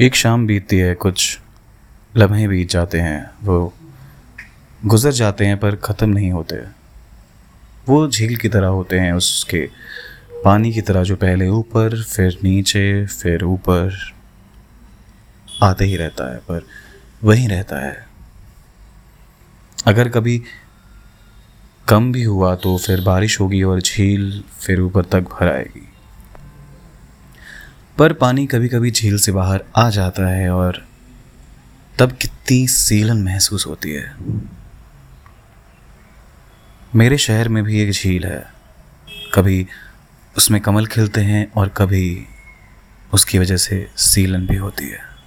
एक शाम बीतती है, कुछ लम्हे बीत जाते हैं, वो गुज़र जाते हैं पर ख़त्म नहीं होते। वो झील की तरह होते हैं, उसके पानी की तरह जो पहले ऊपर, फिर नीचे, फिर ऊपर आते ही रहता है, पर वहीं रहता है। अगर कभी कम भी हुआ तो फिर बारिश होगी और झील फिर ऊपर तक भर आएगी। पर पानी कभी कभी झील से बाहर आ जाता है और तब कितनी सीलन महसूस होती है। मेरे शहर में भी एक झील है। कभी उसमें कमल खिलते हैं और कभी उसकी वजह से सीलन भी होती है।